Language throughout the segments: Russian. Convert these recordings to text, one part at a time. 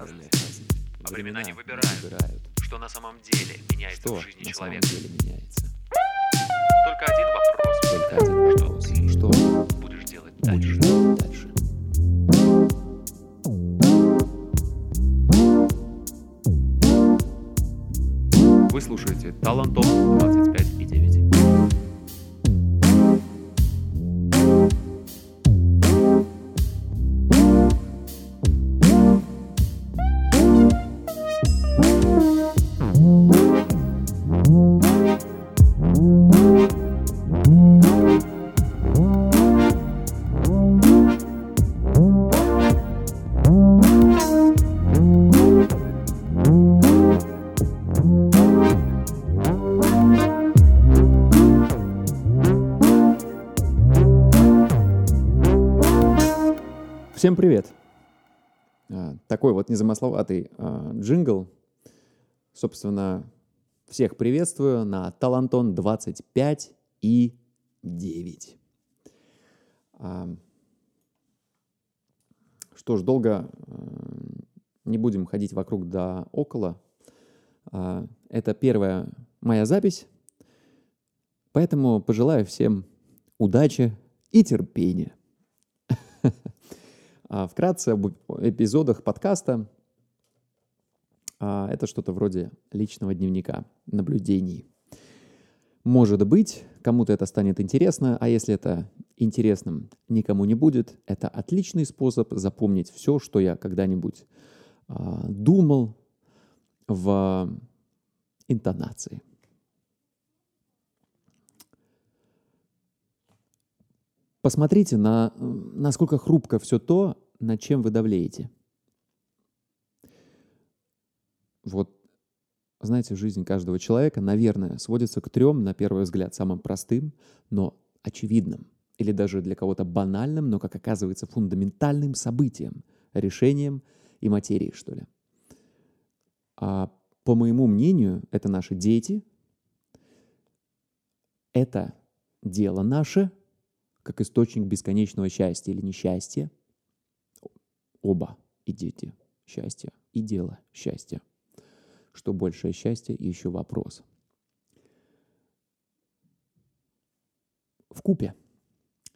разные. А времена не выбирают. выбирают. Что на самом деле меняется Что в жизни на самом человека? деле меняется? Только один вопрос. Только один вопрос. Что Что будешь делать дальше? будешь делать дальше? Вы слушаете Талантон 25 и 9. Такой вот незамысловатый а, джингл. Собственно, всех приветствую на Талантон 25 и 9. А, Что ж, долго э, не будем ходить вокруг да около. А, Это первая моя запись, поэтому пожелаю всем удачи и терпения. А, Вкратце об эпизодах подкаста. А, Это что-то вроде личного дневника наблюдений. Может быть, кому-то это станет интересно, а если это интересным никому не будет, это отличный способ запомнить все, что я когда-нибудь а, думал в интонации. Посмотрите, на, насколько хрупко все то, над чем вы давлеете. Вот, знаете, жизнь каждого человека, наверное, сводится к трем, на первый взгляд, самым простым, но очевидным, или даже для кого-то банальным, но, как оказывается, фундаментальным событием, решением и материей, что ли. А по моему мнению, это наши дети, это дело наше, как источник бесконечного счастья или несчастья. Оба и дети счастья, и дело счастья. Что большее счастье, и еще вопрос. В купе,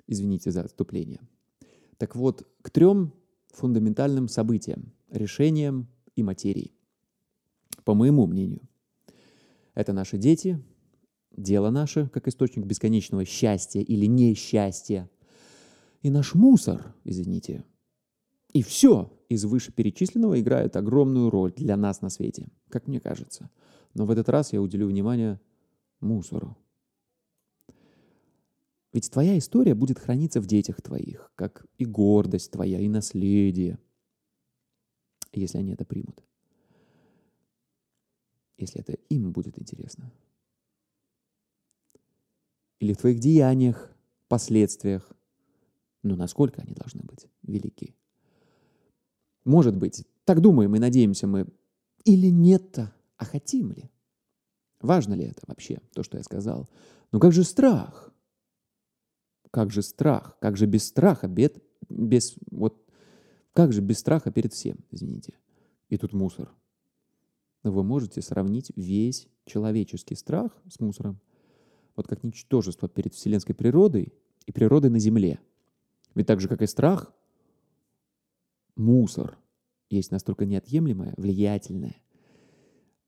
извините за отступление. Так вот, к трем фундаментальным событиям, решениям и материи. По моему мнению, это наши дети, дело наше, как источник бесконечного счастья или несчастья, и наш мусор, извините. И все из вышеперечисленного играет огромную роль для нас на свете, как мне кажется. Но в этот раз я уделю внимание мусору. Ведь твоя история будет храниться в детях твоих, как и гордость твоя, и наследие, если они это примут. Если это им будет интересно или в твоих деяниях, последствиях. Но насколько они должны быть велики? Может быть, так думаем и надеемся мы, или нет-то, а хотим ли? Важно ли это вообще, то, что я сказал? Но как же страх? Как же страх? Как же без страха, бед, без, вот, как же без страха перед всем, извините. И тут мусор. Вы можете сравнить весь человеческий страх с мусором вот как ничтожество перед вселенской природой и природой на Земле. Ведь так же, как и страх, мусор есть настолько неотъемлемая, влиятельная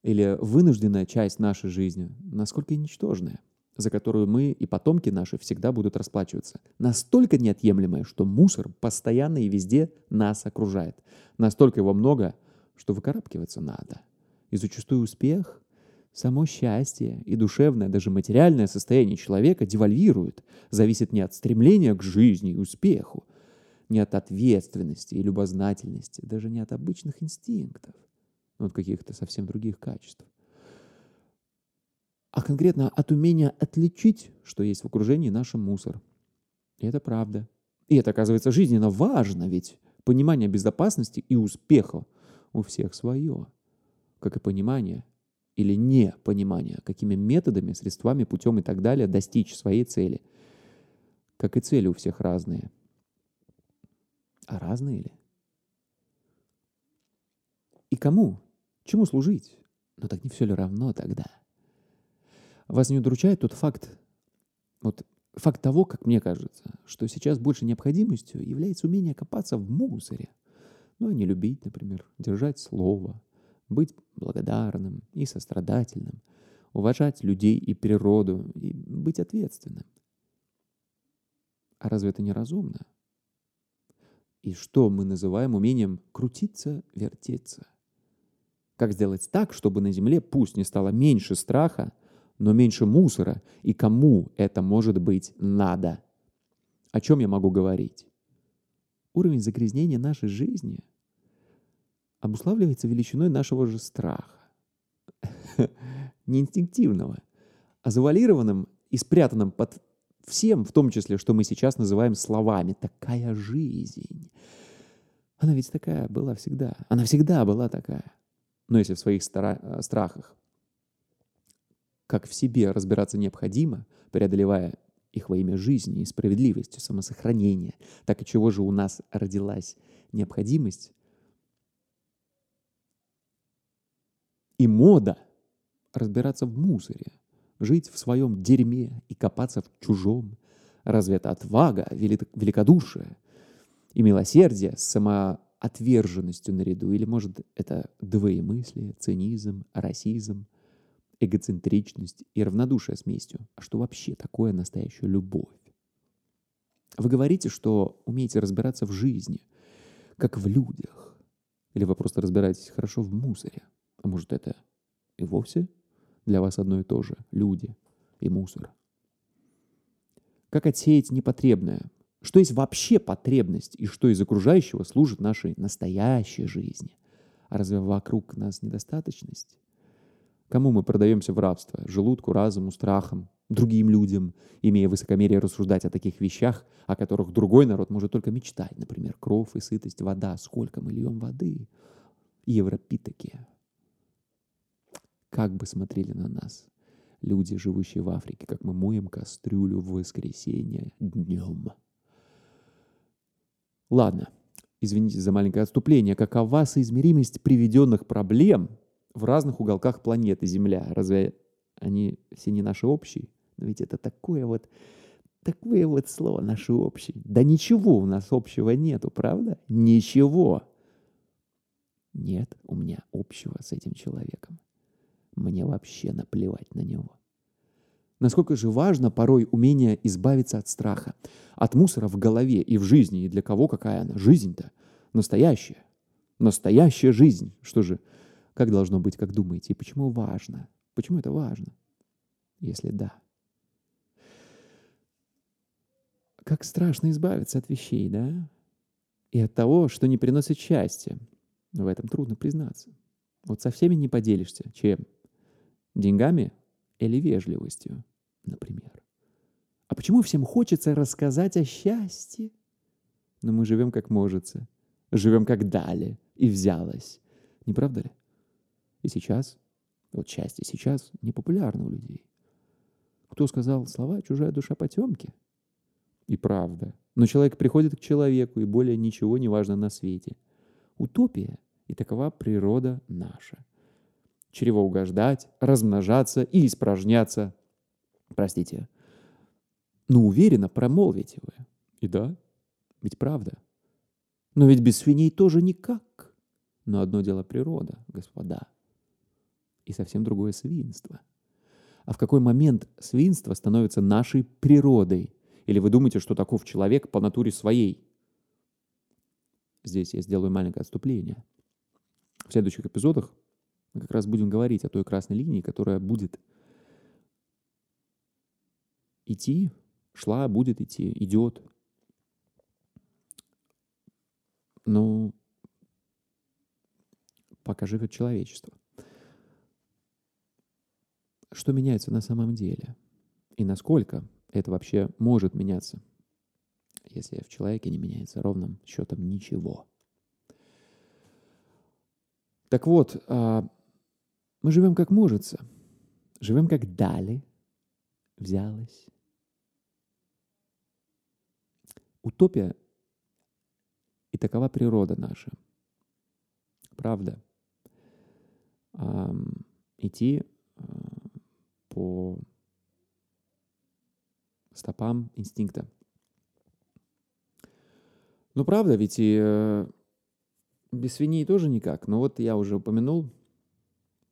или вынужденная часть нашей жизни, насколько и ничтожная, за которую мы и потомки наши всегда будут расплачиваться. Настолько неотъемлемая, что мусор постоянно и везде нас окружает. Настолько его много, что выкарабкиваться надо. И зачастую успех Само счастье и душевное, даже материальное состояние человека девальвирует, зависит не от стремления к жизни и успеху, не от ответственности и любознательности, даже не от обычных инстинктов, но от каких-то совсем других качеств. А конкретно от умения отличить, что есть в окружении нашем мусор. И это правда. И это, оказывается, жизненно важно, ведь понимание безопасности и успеха у всех свое, как и понимание или непонимание, какими методами, средствами, путем и так далее достичь своей цели. Как и цели у всех разные. А разные ли? кому? Чему служить? Ну так не все ли равно тогда? Вас не удручает тот факт, вот факт того, как мне кажется, что сейчас больше необходимостью является умение копаться в мусоре. Ну, а не любить, например, держать слово, быть благодарным и сострадательным, уважать людей и природу и быть ответственным. А разве это не разумно? И что мы называем умением крутиться, вертеться? Как сделать так, чтобы на Земле пусть не стало меньше страха, но меньше мусора, и кому это может быть надо? О чем я могу говорить? Уровень загрязнения нашей жизни обуславливается величиной нашего же страха. Не инстинктивного, а завуалированным и спрятанным под всем, в том числе, что мы сейчас называем словами. Такая жизнь. Она ведь такая была всегда. Она всегда была такая. Но если в своих стара- э, страхах, как в себе разбираться необходимо, преодолевая их во имя жизни и справедливости, самосохранения, так и чего же у нас родилась необходимость и мода разбираться в мусоре, жить в своем дерьме и копаться в чужом. Разве это отвага, великодушие и милосердие с самоотверженностью наряду? Или, может, это двоемыслие, цинизм, расизм, эгоцентричность и равнодушие с местью? А что вообще такое настоящая любовь? Вы говорите, что умеете разбираться в жизни, как в людях. Или вы просто разбираетесь хорошо в мусоре. А может, это и вовсе для вас одно и то же – люди и мусор. Как отсеять непотребное? Что есть вообще потребность и что из окружающего служит нашей настоящей жизни? А разве вокруг нас недостаточность? Кому мы продаемся в рабство? Желудку, разуму, страхам, другим людям, имея высокомерие рассуждать о таких вещах, о которых другой народ может только мечтать. Например, кров и сытость, вода. Сколько мы льем воды? Европитоки как бы смотрели на нас люди, живущие в Африке, как мы моем кастрюлю в воскресенье днем. Ладно, извините за маленькое отступление. Какова соизмеримость приведенных проблем в разных уголках планеты Земля? Разве они все не наши общие? Но ведь это такое вот, такое вот слово наши общие. Да ничего у нас общего нету, правда? Ничего. Нет у меня общего с этим человеком мне вообще наплевать на него. Насколько же важно порой умение избавиться от страха, от мусора в голове и в жизни, и для кого какая она жизнь-то? Настоящая. Настоящая жизнь. Что же, как должно быть, как думаете? И почему важно? Почему это важно? Если да. Как страшно избавиться от вещей, да? И от того, что не приносит счастья. В этом трудно признаться. Вот со всеми не поделишься. Чем? Деньгами или вежливостью, например. А почему всем хочется рассказать о счастье? Но мы живем как можется, живем как дали и взялось. Не правда ли? И сейчас, вот счастье сейчас не популярно у людей. Кто сказал слова «чужая душа потемки»? И правда. Но человек приходит к человеку, и более ничего не важно на свете. Утопия, и такова природа наша – чревоугождать, размножаться и испражняться. Простите. Но уверенно промолвите вы. И да, ведь правда. Но ведь без свиней тоже никак. Но одно дело природа, господа, и совсем другое свинство. А в какой момент свинство становится нашей природой? Или вы думаете, что таков человек по натуре своей? Здесь я сделаю маленькое отступление. В следующих эпизодах мы как раз будем говорить о той красной линии, которая будет идти, шла, будет идти, идет. Но пока живет человечество. Что меняется на самом деле? И насколько это вообще может меняться, если в человеке не меняется ровным счетом ничего? Так вот, а, мы живем как можется, живем как дали, взялась. Утопия и такова природа наша. Правда. идти а, по стопам инстинкта. Ну, правда, ведь и э, без свиней тоже никак. Но вот я уже упомянул,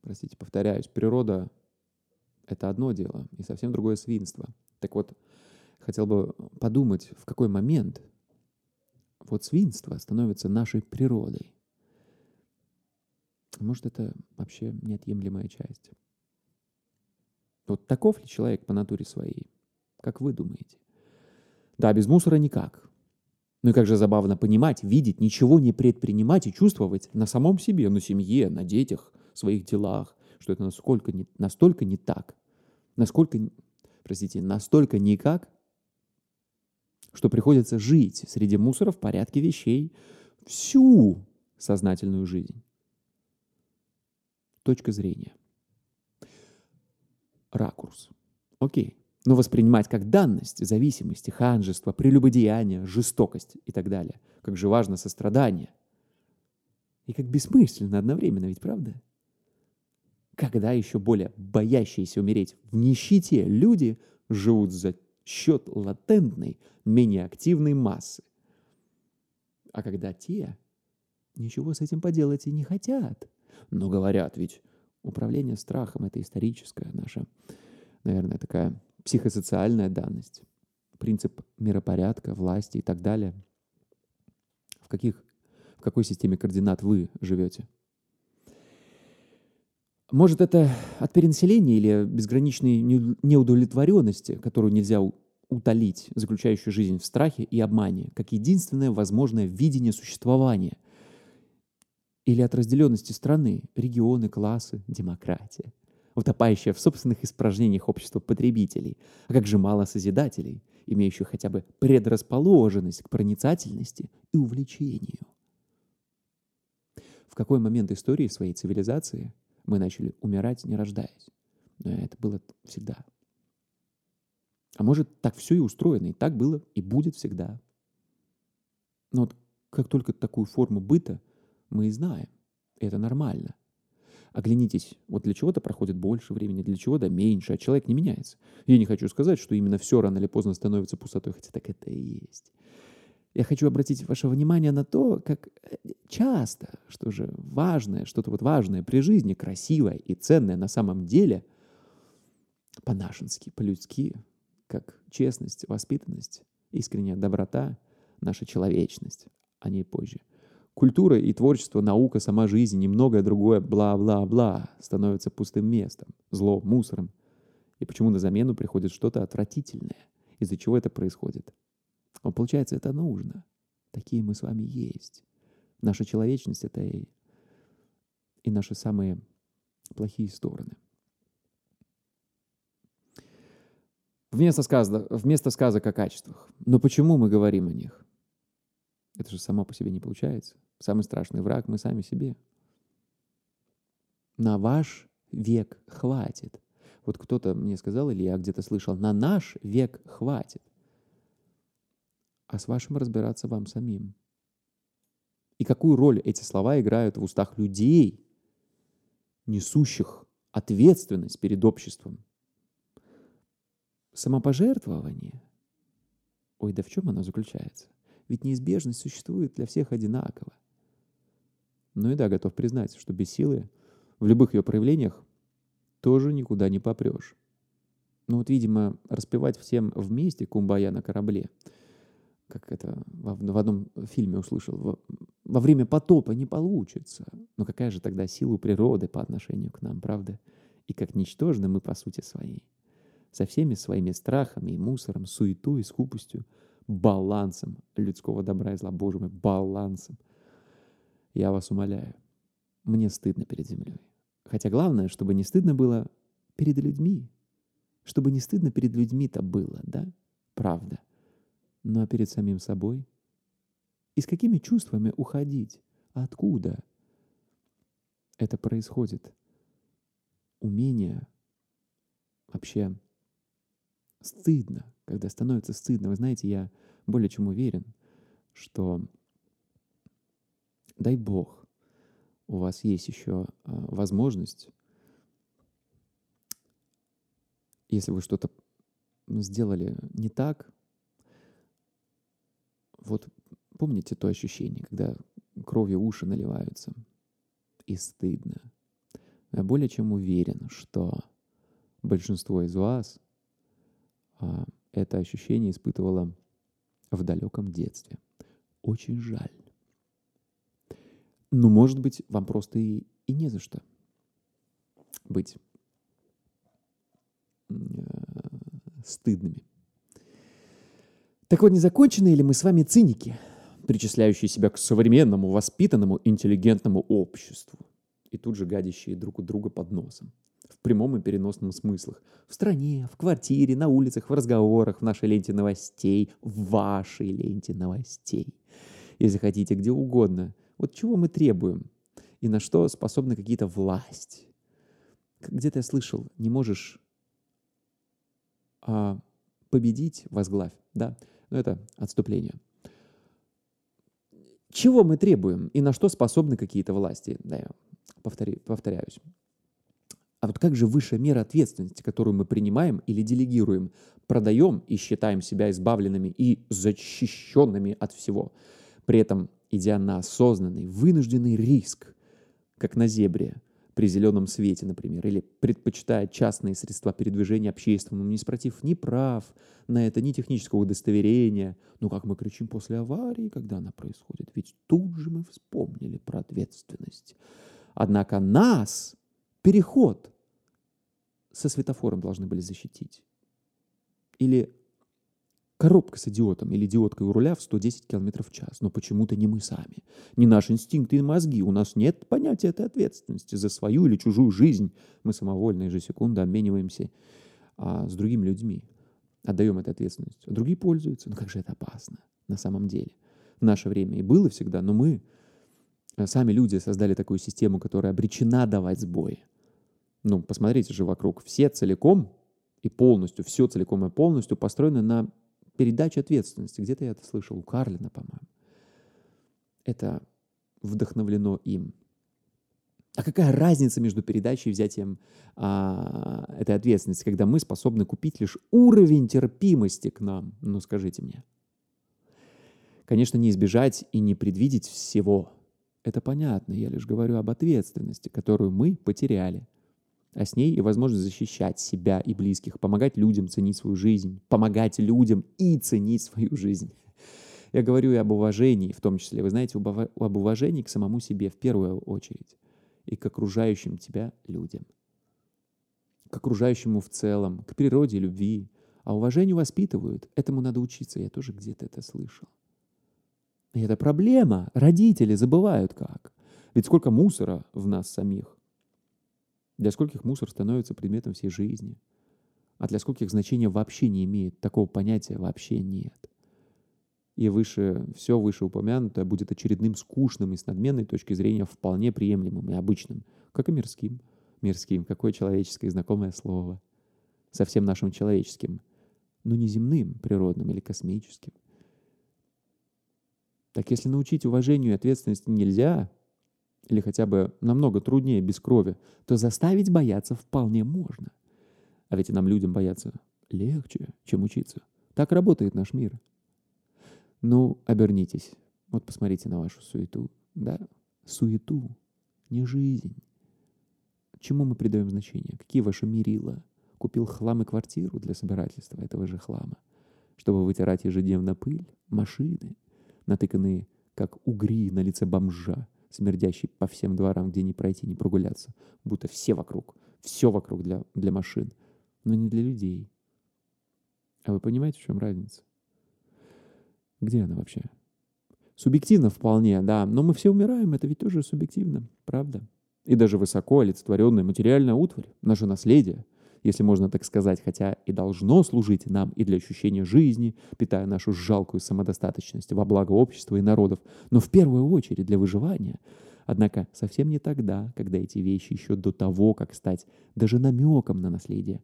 простите, повторяюсь, природа – это одно дело, и совсем другое свинство. Так вот, хотел бы подумать, в какой момент вот свинство становится нашей природой. Может, это вообще неотъемлемая часть. Вот таков ли человек по натуре своей? Как вы думаете? Да, без мусора никак. Ну и как же забавно понимать, видеть, ничего не предпринимать и чувствовать на самом себе, на семье, на детях, своих делах, что это насколько не, настолько не так, насколько, простите, настолько никак, что приходится жить среди мусора в порядке вещей всю сознательную жизнь. Точка зрения. Ракурс. Окей. Но воспринимать как данность, зависимости, ханжество, прелюбодеяние, жестокость и так далее. Как же важно сострадание. И как бессмысленно одновременно, ведь правда? Когда еще более боящиеся умереть в нищете люди живут за счет латентной, менее активной массы. А когда те ничего с этим поделать и не хотят. Но говорят, ведь управление страхом – это историческая наша, наверное, такая психосоциальная данность, принцип миропорядка, власти и так далее. В, каких, в какой системе координат вы живете? Может, это от перенаселения или безграничной неудовлетворенности, которую нельзя утолить, заключающую жизнь в страхе и обмане, как единственное возможное видение существования? Или от разделенности страны, регионы, классы, демократия? утопающая в собственных испражнениях общества потребителей, а как же мало созидателей, имеющих хотя бы предрасположенность к проницательности и увлечению. В какой момент истории своей цивилизации мы начали умирать, не рождаясь? Но это было всегда. А может, так все и устроено, и так было, и будет всегда. Но вот как только такую форму быта мы и знаем, и это нормально, Оглянитесь, вот для чего-то проходит больше времени, для чего-то меньше, а человек не меняется. Я не хочу сказать, что именно все рано или поздно становится пустотой, хотя так это и есть. Я хочу обратить ваше внимание на то, как э, часто, что же важное, что-то вот важное при жизни, красивое и ценное на самом деле, по-нашенски, по-людски, как честность, воспитанность, искренняя доброта, наша человечность, о ней позже – Культура и творчество, наука, сама жизнь и многое другое бла-бла-бла становятся пустым местом, зло, мусором. И почему на замену приходит что-то отвратительное? Из-за чего это происходит? Но получается, это нужно. Такие мы с вами есть. Наша человечность — это и, и наши самые плохие стороны. Вместо, сказа, вместо сказок о качествах. Но почему мы говорим о них? Это же само по себе не получается. Самый страшный враг мы сами себе. На ваш век хватит. Вот кто-то мне сказал, или я где-то слышал, на наш век хватит. А с вашим разбираться вам самим. И какую роль эти слова играют в устах людей, несущих ответственность перед обществом? Самопожертвование? Ой, да в чем оно заключается? Ведь неизбежность существует для всех одинаково. Ну и да, готов признать, что без силы в любых ее проявлениях тоже никуда не попрешь. Ну вот, видимо, распевать всем вместе кумбая на корабле, как это в, одном фильме услышал, во время потопа не получится. Но какая же тогда сила природы по отношению к нам, правда? И как ничтожны мы по сути своей. Со всеми своими страхами и мусором, суетой и скупостью – балансом людского добра и зла. Боже мой, балансом. Я вас умоляю, мне стыдно перед землей. Хотя главное, чтобы не стыдно было перед людьми. Чтобы не стыдно перед людьми-то было, да? Правда. Ну а перед самим собой? И с какими чувствами уходить? Откуда? Это происходит. Умение вообще стыдно, когда становится стыдно. Вы знаете, я более чем уверен, что, дай Бог, у вас есть еще а, возможность, если вы что-то сделали не так, вот помните то ощущение, когда кровью уши наливаются и стыдно. Я более чем уверен, что большинство из вас а, это ощущение испытывало в далеком детстве. Очень жаль. Но, может быть, вам просто и, и не за что быть э, стыдными. Так вот, не закончены ли мы с вами циники, причисляющие себя к современному, воспитанному, интеллигентному обществу, и тут же гадящие друг у друга под носом? в прямом и переносном смыслах. В стране, в квартире, на улицах, в разговорах, в нашей ленте новостей, в вашей ленте новостей. Если хотите, где угодно. Вот чего мы требуем и на что способны какие-то власти. Где-то я слышал, не можешь а, победить, возглавь, да? Но это отступление. Чего мы требуем и на что способны какие-то власти? Да, я повтори, повторяюсь. А вот как же высшая мера ответственности, которую мы принимаем или делегируем, продаем и считаем себя избавленными и защищенными от всего, при этом идя на осознанный, вынужденный риск, как на зебре, при зеленом свете, например, или предпочитая частные средства передвижения общественному, не спротив ни прав на это, ни технического удостоверения. Ну, как мы кричим после аварии, когда она происходит, ведь тут же мы вспомнили про ответственность. Однако нас переход со светофором должны были защитить. Или коробка с идиотом или идиоткой у руля в 110 км в час. Но почему-то не мы сами. Не наши инстинкты и мозги. У нас нет понятия этой ответственности за свою или чужую жизнь. Мы самовольно ежесекунду обмениваемся а, с другими людьми. Отдаем эту ответственность. А другие пользуются. Ну как же это опасно на самом деле. В наше время и было всегда, но мы, э, сами люди, создали такую систему, которая обречена давать сбои. Ну, посмотрите же вокруг. Все целиком и полностью, все целиком и полностью построено на передаче ответственности. Где-то я это слышал у Карлина, по-моему. Это вдохновлено им. А какая разница между передачей и взятием а, этой ответственности, когда мы способны купить лишь уровень терпимости к нам? Ну, скажите мне. Конечно, не избежать и не предвидеть всего. Это понятно, я лишь говорю об ответственности, которую мы потеряли – а с ней и возможность защищать себя и близких, помогать людям ценить свою жизнь, помогать людям и ценить свою жизнь. Я говорю и об уважении, в том числе, вы знаете, об уважении к самому себе в первую очередь и к окружающим тебя людям, к окружающему в целом, к природе, любви. А уважению воспитывают, этому надо учиться, я тоже где-то это слышал. И это проблема, родители забывают как. Ведь сколько мусора в нас самих. Для скольких мусор становится предметом всей жизни, а для скольких значения вообще не имеет, такого понятия вообще нет. И выше, все вышеупомянутое будет очередным скучным и с надменной точки зрения вполне приемлемым и обычным, как и мирским. Мирским, какое человеческое знакомое слово. Совсем нашим человеческим, но не земным, природным или космическим. Так если научить уважению и ответственности нельзя, или хотя бы намного труднее без крови, то заставить бояться вполне можно. А ведь и нам, людям, бояться легче, чем учиться. Так работает наш мир. Ну, обернитесь. Вот посмотрите на вашу суету. Да, суету, не жизнь. Чему мы придаем значение? Какие ваши мерила? Купил хлам и квартиру для собирательства этого же хлама, чтобы вытирать ежедневно пыль, машины, натыканные, как угри на лице бомжа, смердящий по всем дворам, где не пройти, не прогуляться. Будто все вокруг, все вокруг для, для машин, но не для людей. А вы понимаете, в чем разница? Где она вообще? Субъективно вполне, да, но мы все умираем, это ведь тоже субъективно, правда? И даже высоко олицетворенная материальная утварь, наше наследие — если можно так сказать, хотя и должно служить нам и для ощущения жизни, питая нашу жалкую самодостаточность во благо общества и народов, но в первую очередь для выживания. Однако совсем не тогда, когда эти вещи еще до того, как стать даже намеком на наследие,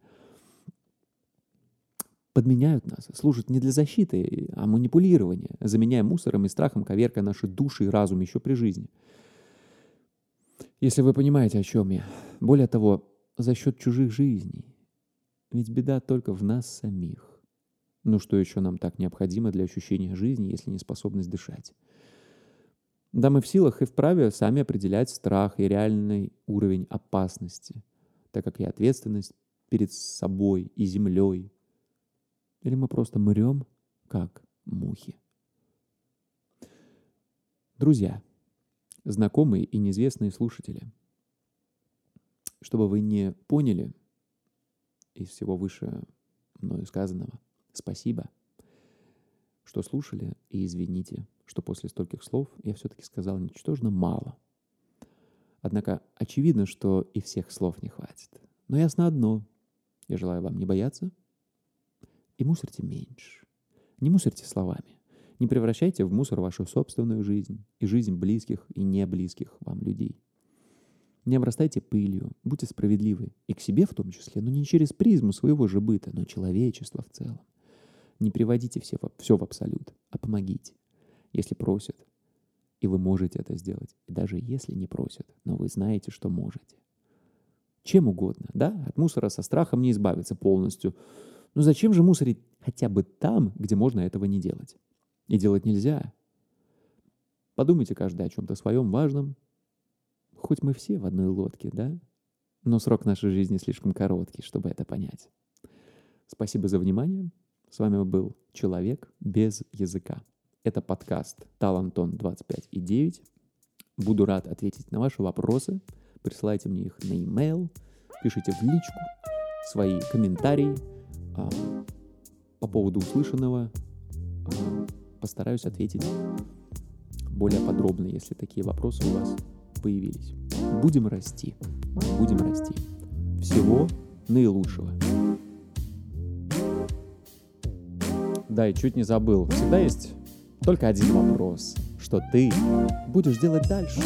подменяют нас, служат не для защиты, а манипулирования, заменяя мусором и страхом коверка наши души и разум еще при жизни. Если вы понимаете, о чем я. Более того, за счет чужих жизней. Ведь беда только в нас самих. Ну что еще нам так необходимо для ощущения жизни, если не способность дышать? Да мы в силах и вправе сами определять страх и реальный уровень опасности, так как и ответственность перед собой и землей. Или мы просто мрем, как мухи. Друзья, знакомые и неизвестные слушатели, чтобы вы не поняли из всего выше мною сказанного, спасибо, что слушали, и извините, что после стольких слов я все-таки сказал ничтожно мало. Однако очевидно, что и всех слов не хватит. Но ясно одно. Я желаю вам не бояться и мусорьте меньше. Не мусорьте словами. Не превращайте в мусор вашу собственную жизнь и жизнь близких и не близких вам людей. Не обрастайте пылью, будьте справедливы, и к себе в том числе, но не через призму своего же быта, но человечества в целом. Не приводите все все в абсолют, а помогите, если просят, и вы можете это сделать. И даже если не просят, но вы знаете, что можете. Чем угодно, да? От мусора со страхом не избавиться полностью. Но зачем же мусорить хотя бы там, где можно этого не делать? И делать нельзя. Подумайте каждый о чем-то своем важном. Хоть мы все в одной лодке, да? Но срок нашей жизни слишком короткий, чтобы это понять. Спасибо за внимание. С вами был Человек без языка. Это подкаст Талантон 25 и 9. Буду рад ответить на ваши вопросы. Присылайте мне их на e-mail, пишите в личку свои комментарии а, по поводу услышанного. А, постараюсь ответить более подробно, если такие вопросы у вас появились. Будем расти. Будем расти. Всего наилучшего. Да, и чуть не забыл. Всегда есть только один вопрос. Что ты будешь делать дальше?